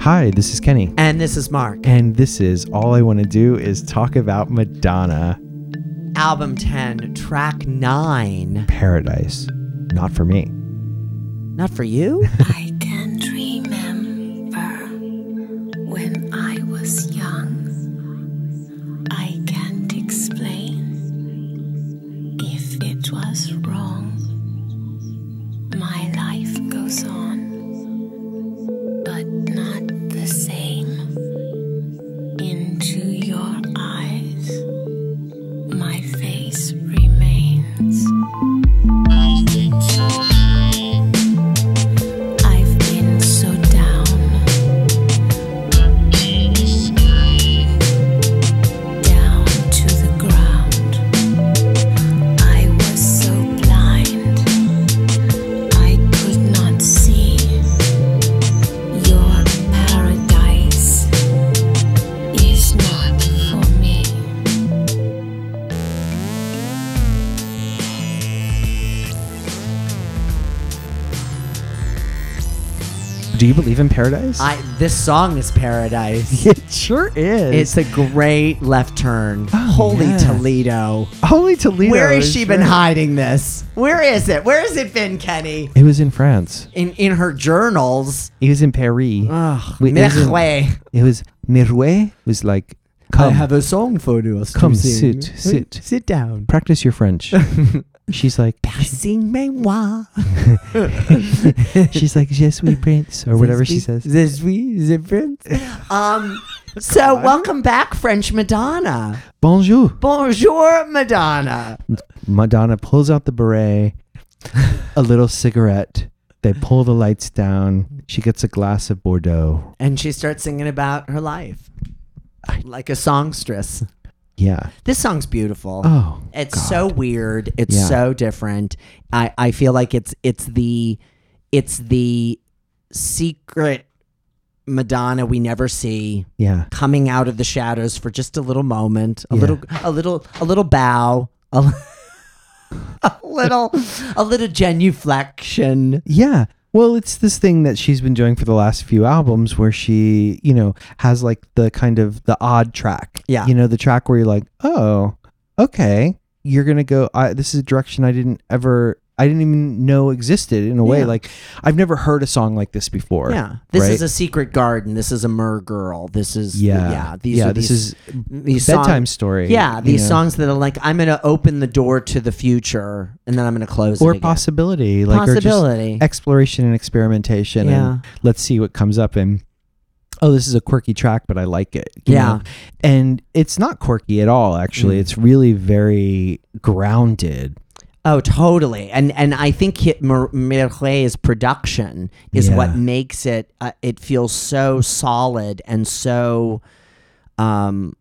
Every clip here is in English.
Hi, this is Kenny. And this is Mark. And this is All I Want to Do is Talk About Madonna Album 10, track 9. Paradise. Not for me. Not for you? Do you believe in paradise? I this song is Paradise. it sure is. It's a great left turn. Oh, Holy. Toledo. Holy Toledo. Where has she been right. hiding this? Where is it? Where has it been, Kenny? It was in France. In in her journals. It was in Paris. Ugh, Wait, it was in-. It was Mirwais was like, come, I have a song for you. Come, sit, sit. Sit down. practice your French. She's like, Passing me moi. she's like, je suis prince, or whatever she says. Je suis the prince. Um, so welcome back, French Madonna. Bonjour. Bonjour, Madonna. Madonna pulls out the beret, a little cigarette. They pull the lights down. She gets a glass of Bordeaux. And she starts singing about her life. Like a songstress. Yeah. This song's beautiful. Oh, it's God. so weird. It's Yeah. so different. I, I feel like it's it's the it's the secret Madonna we never see yeah. coming out of the shadows for just a little moment, a Yeah. little a little a little bow, a, a little a little genuflection. Yeah. Well, it's this thing that she's been doing for the last few albums where she, you know, has like the kind of the odd track. Yeah. You know, the track where you're like, oh, okay, you're going to go, I, this is a direction I didn't ever, I didn't even know existed in a way. Yeah. Like, I've never heard a song like this before. Yeah, this right? is a secret garden. This is a mer girl. This is Yeah. yeah. These yeah, are this these, is these bedtime song- story. Yeah, you these know? songs that are like I'm gonna open the door to the future and then I'm gonna close Or it possibility. Like, possibility. exploration and experimentation. Yeah. And let's see what comes up. And, oh, this is a quirky track, but I like it. Yeah. know? And it's not quirky at all, actually. Mm. It's really very grounded. Oh, totally. And and I think Mer- production is Yeah. what makes it. Uh, it feels so solid and so. Um,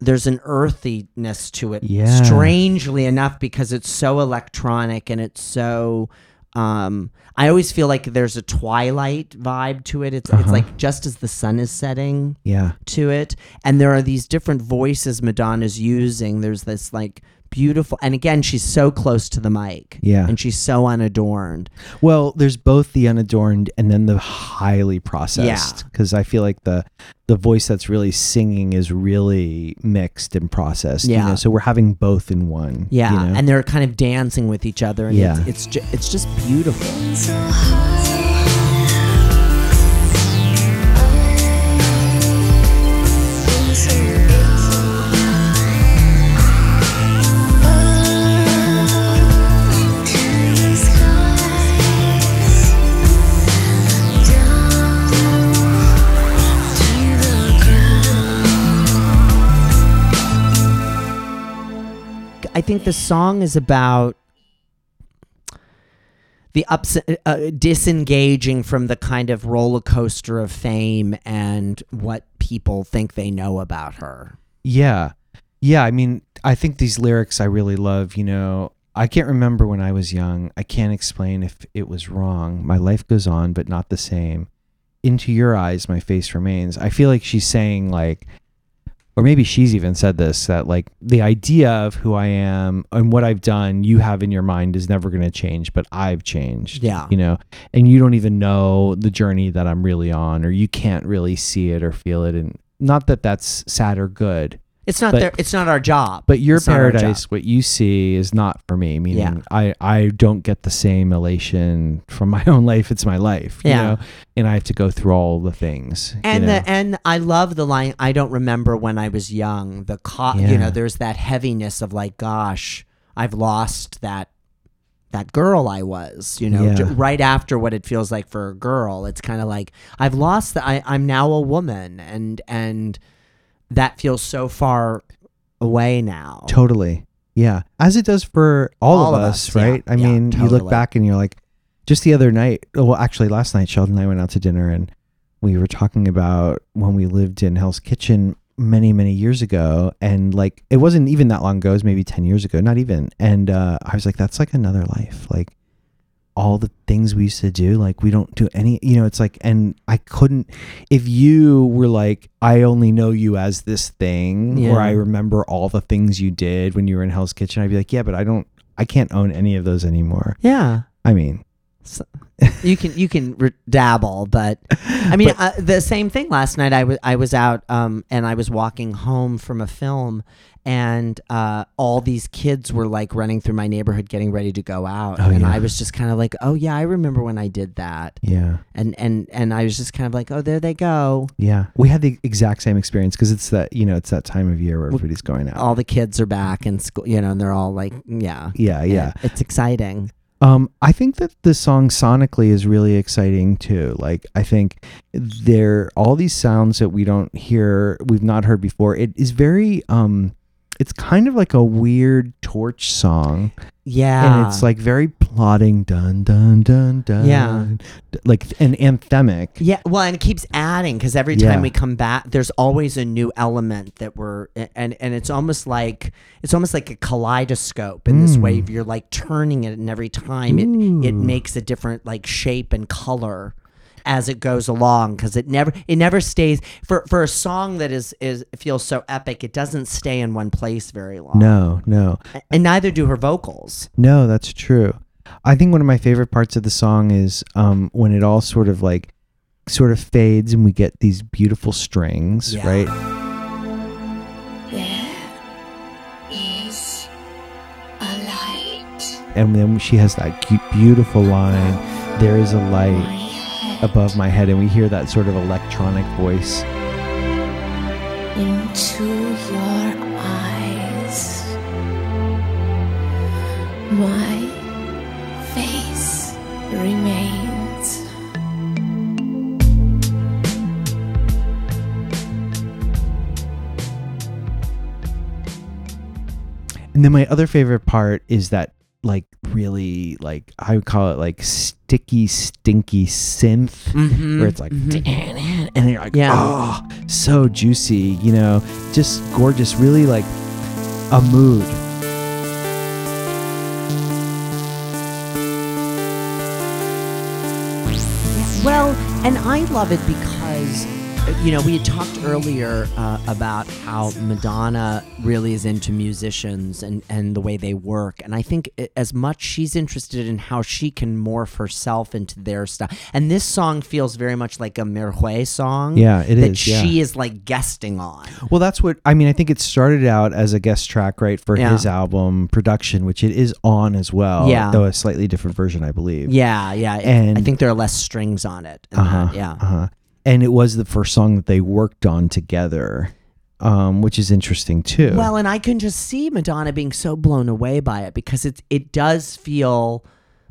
there's an earthiness to it. Yeah. Strangely enough, because it's so electronic and it's so. Um, I always feel like there's a twilight vibe to it. It's it's Uh-huh. like just as the sun is setting Yeah. to it and there are these different voices madonna's using there's this like beautiful and again she's so close to the mic Yeah. and she's so unadorned Well, there's both the unadorned and then the highly processed. Because I feel like the the voice that's really singing is really mixed and processed. You Yeah. know? So we're having both in one. yeah you know? and they're kind of dancing with each other and Yeah. it's it's, ju- it's just beautiful So i think the song is about the ups uh, disengaging from the kind of roller coaster of fame and what people think they know about her Yeah. Yeah. I mean, I think these lyrics I really love, you know, I can't remember when I was young. I can't explain if it was wrong. My life goes on, but not the same. Into your eyes, my face remains. I feel like she's saying, like, or maybe she's even said this that like the idea of who I am and what I've done you have in your mind is never going to change, but I've changed. Yeah. You know, and you don't even know the journey that I'm really on, or you can't really see it or feel it. And not that that's sad or good, It's not But- their. It's not our job. but your It's not our job. paradise, what you see, is not for me. Meaning, Yeah. I I don't get the same elation from my own life. It's my life, you Yeah. know, and I have to go through all the things. you And know? the and I love the line. I don't remember when I was young. The co- you know, there's that heaviness of like, gosh, I've lost that that girl I was. You know, Yeah. j- right after what it feels like for a girl, it's kind of like I've lost that. I I'm now a woman, and and that feels so far away now. Totally. Yeah. As it does for all, All of us, us, yeah. right? I Yeah, mean, you look back and you're like, just the other night, well, actually, last night, Sheldon and I went out to dinner and we were talking about when we lived in Hell's Kitchen many, many years ago. And like, it wasn't even that long ago, it was maybe 10 years ago, not even. And uh, I was like, that's like another life. Like, all the things we used to do, like, we don't do any, you know, it's like, and I couldn't, if you were like, I only know you as this thing, Yeah. or I remember all the things you did when you were in Hell's Kitchen, I'd be like, yeah, but I don't, I can't own any of those anymore. Yeah. I mean, you can you can re- dabble, but I mean uh, the same thing. Last night I was I was out um, and I was walking home from a film, and uh, all these kids were like running through my neighborhood, getting ready to go out, Oh, and yeah. I was just kind of like, oh yeah, I remember when I did that, yeah, and and and I was just kind of like, oh there they go, yeah. We had the exact same experience because it's that, you know, it's that time of year where everybody's going out. all the kids are back in school, you know, and they're all like, yeah, yeah, yeah. it's exciting. Um, I think that the song sonically is really exciting too. Like, I think there all these sounds that we don't hear, we've not heard before. It is very, um, it's kind of like a weird torch song, Yeah, and it's like very plodding, dun dun dun dun. Yeah. like an anthemic. Yeah, well, and it keeps adding because every Yeah. time we come back, there's always a new element that we're and and it's almost like it's almost like a kaleidoscope in this Mm. way. You're like turning it, and every time it it makes a different like shape and color as it goes along because it never it never stays for for a song that is is feels so epic. It doesn't stay in one place very long. No, no, and neither do her vocals. no. That's true. I think one of my favorite parts of the song is um, when it all sort of like sort of fades and we get these beautiful strings, Yeah. right? There is a light. and then she has that cute, beautiful line there is a light head above my head and we hear that sort of electronic voice into your eyes. My face remains. and then my other favorite part is that like really like i would call it like sticky stinky synth Mm-hmm. where it's like and you're like Yeah. oh so juicy you know just gorgeous really like a mood Well, and I love it because, you know, we had talked earlier uh, about how Madonna really is into musicians and, and the way they work. And I think as much she's interested in how she can morph herself into their stuff. And this song feels very much like a Mirwais song. Yeah, it that is, yeah. she is like guesting on. Well, that's what I mean. I think it started out as a guest track, right, for Yeah. his album production, which it is on as well. Yeah. though a slightly different version, I believe. Yeah, yeah. And- I think there are less strings on it. Uh huh. that, Yeah. Uh huh. And it was the first song that they worked on together, um, which is interesting too. Well, and I can just see Madonna being so blown away by it because it it does feel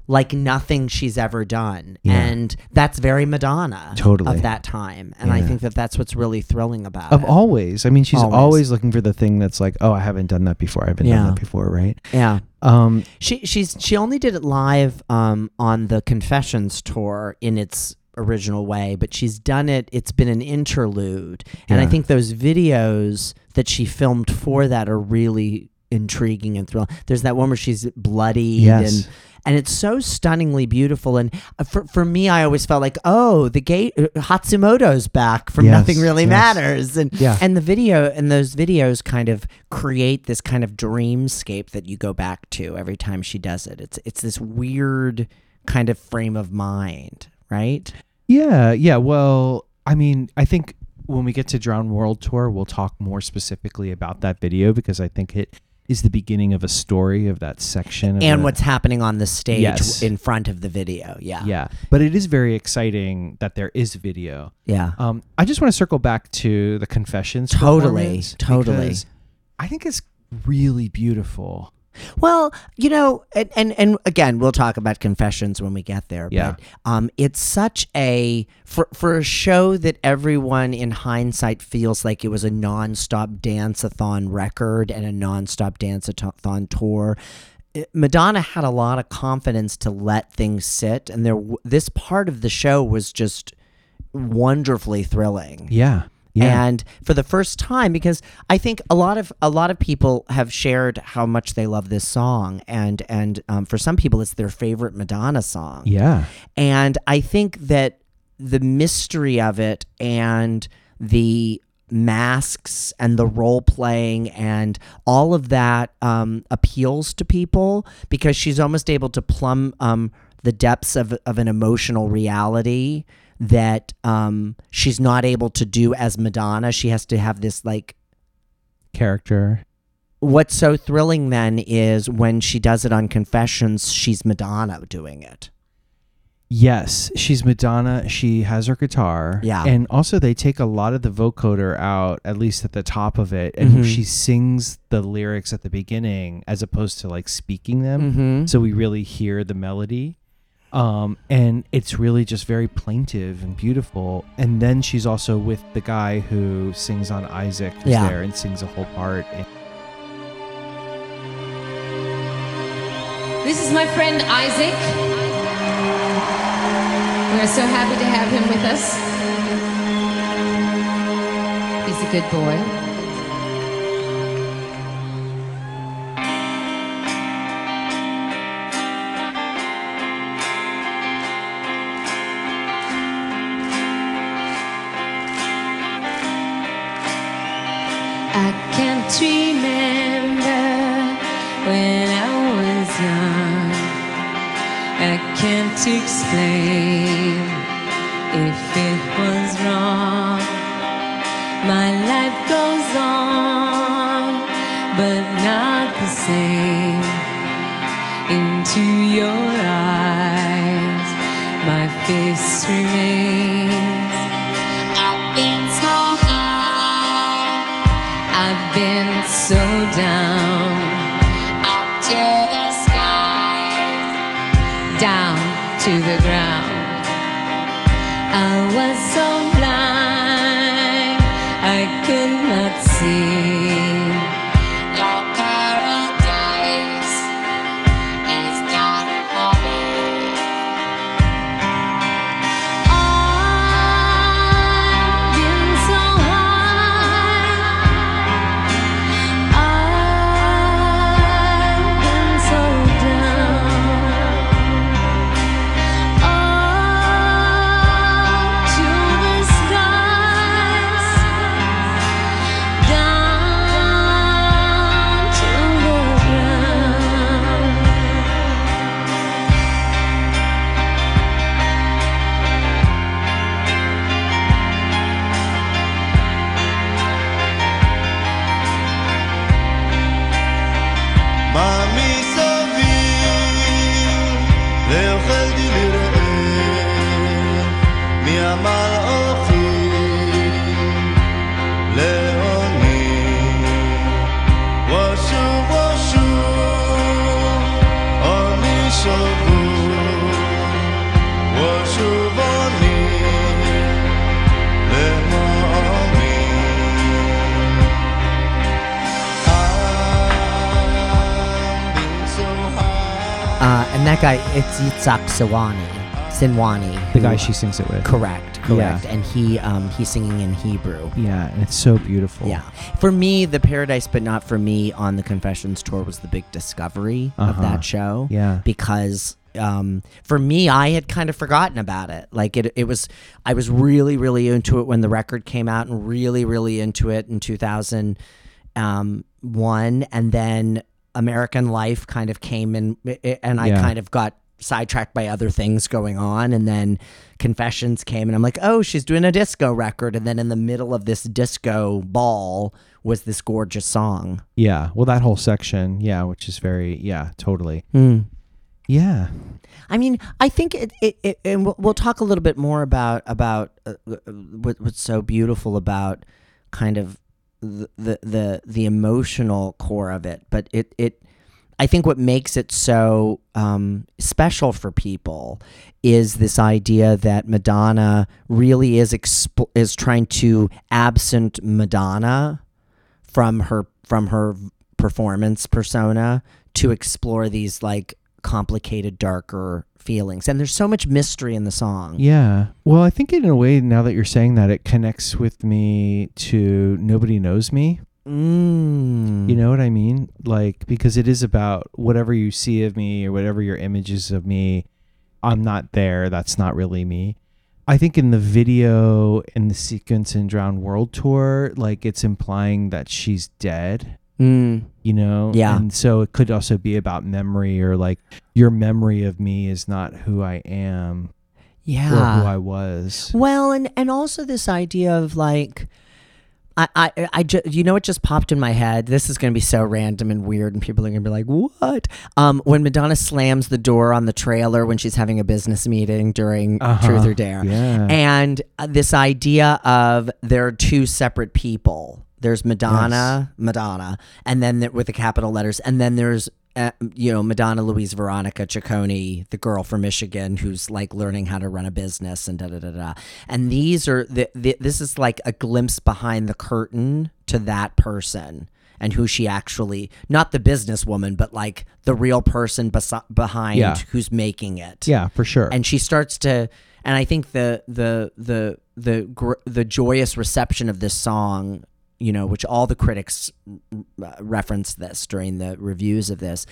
like nothing she's ever done, Yeah. and that's very Madonna Totally. of that time. And I think that that's what's really thrilling about of it. always, I mean, she's Always. always. looking for the thing that's like, oh, I haven't done that before. I haven't Yeah. done that before, right? yeah. Um, She she's she only did it live um, on the Confessions tour in its original way, but she's done it. It's been an interlude, and I think those videos that she filmed for that are really intriguing and thrilling. There's that one where she's bloodied Yes. and and it's so stunningly beautiful. And uh, for for me, I always felt like, oh, the gate uh, Hatsumoto's back from Yes, Nothing Really yes. Matters, and Yeah. and the video and those videos kind of create this kind of dreamscape that you go back to every time she does it. It's it's this weird kind of frame of mind, right? Yeah, yeah. Well, I mean, I think when we get to Drowned World Tour, we'll talk more specifically about that video because I think it is the beginning of a story of that section. of And the- what's happening on the stage Yes. in front of the video. Yeah. yeah, but it is very exciting that there is video. Yeah. Um, I just want to circle back to the confessions. Totally, totally. I think it's really beautiful. Well, you know, and, and and again, we'll talk about confessions when we get there. Yeah. But um, it's such a for for a show that everyone in hindsight feels like it was a nonstop dance-a-thon record and a nonstop dance-a-thon tour. Madonna had a lot of confidence to let things sit, and there this part of the show was just wonderfully thrilling. Yeah, yeah, And for the first time, because I think a lot of a lot of people have shared how much they love this song, and and um, for some people, it's their favorite Madonna song. yeah, And I think that the mystery of it and the masks and the role playing and all of that um, appeals to people because she's almost able to plumb um, the depths of, of an emotional reality that um, she's not able to do as Madonna. She has to have this like character. what's so thrilling then is when she does it on Confessions, she's Madonna doing it. Yes, she's Madonna. She has her guitar. Yeah. And also, they take a lot of the vocoder out, at least at the top of it. And Mhm. she sings the lyrics at the beginning as opposed to like speaking them. Mm-hmm. So we really hear the melody. Um, and it's really just very plaintive and beautiful. And then she's also with the guy who sings on Isaac, who's Yeah. there and sings a whole part. And This is my friend Isaac. We're so happy to have him with us. He's a good boy. Into your eyes, my face remains. I've been so high. I've been so down לא יכולתי לראות מי אמר that guy, it's Yitzhak Sawani. Sinwani, the guy she sings it with. correct, correct, and he um, he's singing in Hebrew. Yeah, and it's so beautiful. Yeah. For me, the Paradise But Not For Me on the Confessions tour was the big discovery of Uh-huh. that show. Yeah. Because um, for me, I had kind of forgotten about it. Like it, it was, I was really, really into it when the record came out and really, really into it in 2001. And then American Life kind of came in, and I Yeah. kind of got sidetracked by other things going on and then confessions came and i'm like oh she's doing a disco record and then in the middle of this disco ball was this gorgeous song Yeah. Well, that whole section, yeah, which is very, yeah, totally. Hmm. Yeah. I mean, I think it, it, it and we'll, we'll talk a little bit more about about uh, uh, what, what's so beautiful about kind of the, the the emotional core of it. But it it I think what makes it so um, special for people is this idea that Madonna really is exp- is trying to absent Madonna from her from her performance persona to explore these like complicated darker feelings and there's so much mystery in the song Yeah. Well, I think in a way, now that you're saying that, it connects with me to Nobody Knows Me. mm. You know what I mean? Like, because it is about whatever you see of me or whatever your images of me, I'm not there. That's not really me. I think in the video, in the sequence in Drowned World Tour, like it's implying that she's dead, Mm. you know? Yeah. And so it could also be about memory or like your memory of me is not who I am Yeah. or who I was. Well, and and also this idea of like, I I I just you know what just popped in my head. This is going to be so random and weird, and people are going to be like, "What?" Um, when Madonna slams the door on the trailer when she's having a business meeting during Uh-huh. Truth or Dare, Yeah. and uh, this idea of there are two separate people. There's Madonna, Madonna, and then with the capital letters, and then there's uh, you know Madonna Louise Veronica Ciccone, the girl from Michigan who's like learning how to run a business and da da da da. And these are the, the this is like a glimpse behind the curtain to that person and who she actually not the businesswoman but like the real person besi- behind Yeah. who's making it yeah, for sure. and she starts to and i think the the the the gr- the joyous reception of this song you know which all the critics uh, referenced this during the reviews of this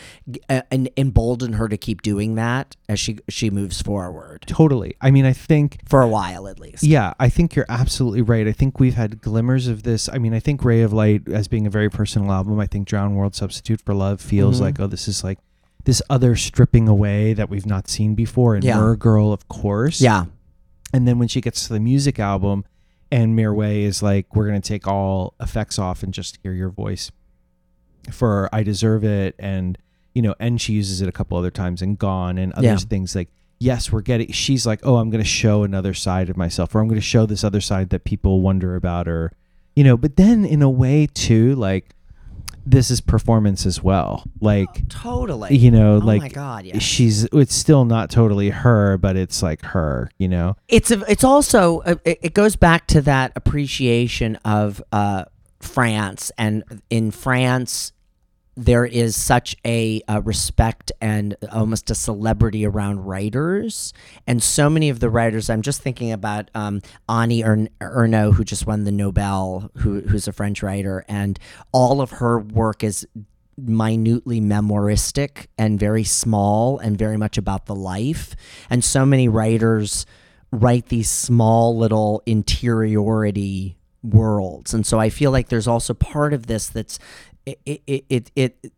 uh, and embolden her to keep doing that as she she moves forward totally. I mean, I think for a while at least Yeah, I think you're absolutely right. I think we've had glimmers of this. I mean, I think Ray of Light as being a very personal album. I think Drowned World Substitute for Love feels Mhm. like, oh, this is like this other stripping away that we've not seen before. And Yeah. Mer Girl, of course. yeah And then when she gets to the music album and Mirwais is like, we're going to take all effects off and just hear your voice for I Deserve It. And, you know, and she uses it a couple other times and Gone and other Yeah. things like, yes, we're getting, she's like, oh, I'm going to show another side of myself or I'm going to show this other side that people wonder about or, you know, but then in a way too, like, this is performance as well. Like, totally you know, oh like my god yeah she's, it's still not totally her, but it's like her, you know? it's a, it's also uh, it, it goes back to that appreciation of uh, France and in France there is such a, uh respect and almost a celebrity around writers. And so many of the writers i'm just thinking about um, Annie Ern- Ernaux who just won the nobel who, who's a french writer. And all of her work is minutely memoiristic and very small and very much about the life. And so many writers write these small little interiority worlds. And so i feel like there's also part of this that's it it it, it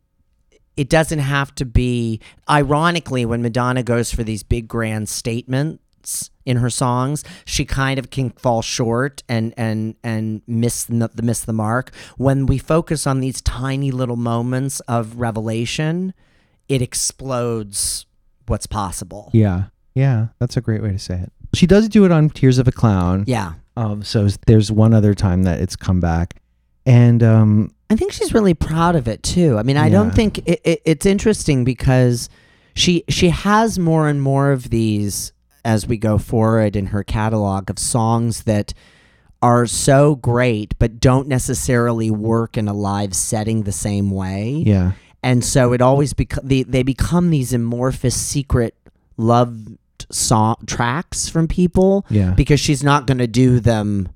it doesn't have to be ironically when madonna goes for these big grand statements in her songs she kind of can fall short and and and miss the, the miss the mark when we focus on these tiny little moments of revelation it explodes what's possible Yeah. Yeah. That's a great way to say it. She does do it on Tears of a Clown. yeah Um, so there's one other time that it's come back. And um, I think she's really proud of it too. I mean, I Yeah. don't think it, it, it's interesting because she she has more and more of these as we go forward in her catalog of songs that are so great but don't necessarily work in a live setting the same way. yeah. And so it always beco- they, they become these amorphous secret loved song tracks from people Yeah. because she's not going to do them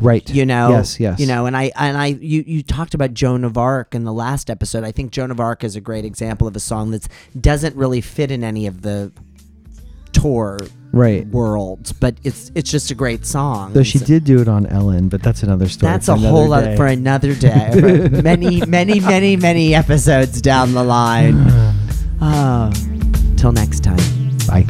right. you know Yes, yes. you know and i and i you you talked about joan of arc in the last episode i think joan of arc is a great example of a song that doesn't really fit in any of the tour Right. worlds but it's it's just a great song Though she So- did do it on Ellen, but that's another story. that's a whole other day. for another day for many many many many episodes down the line oh till next time Bye.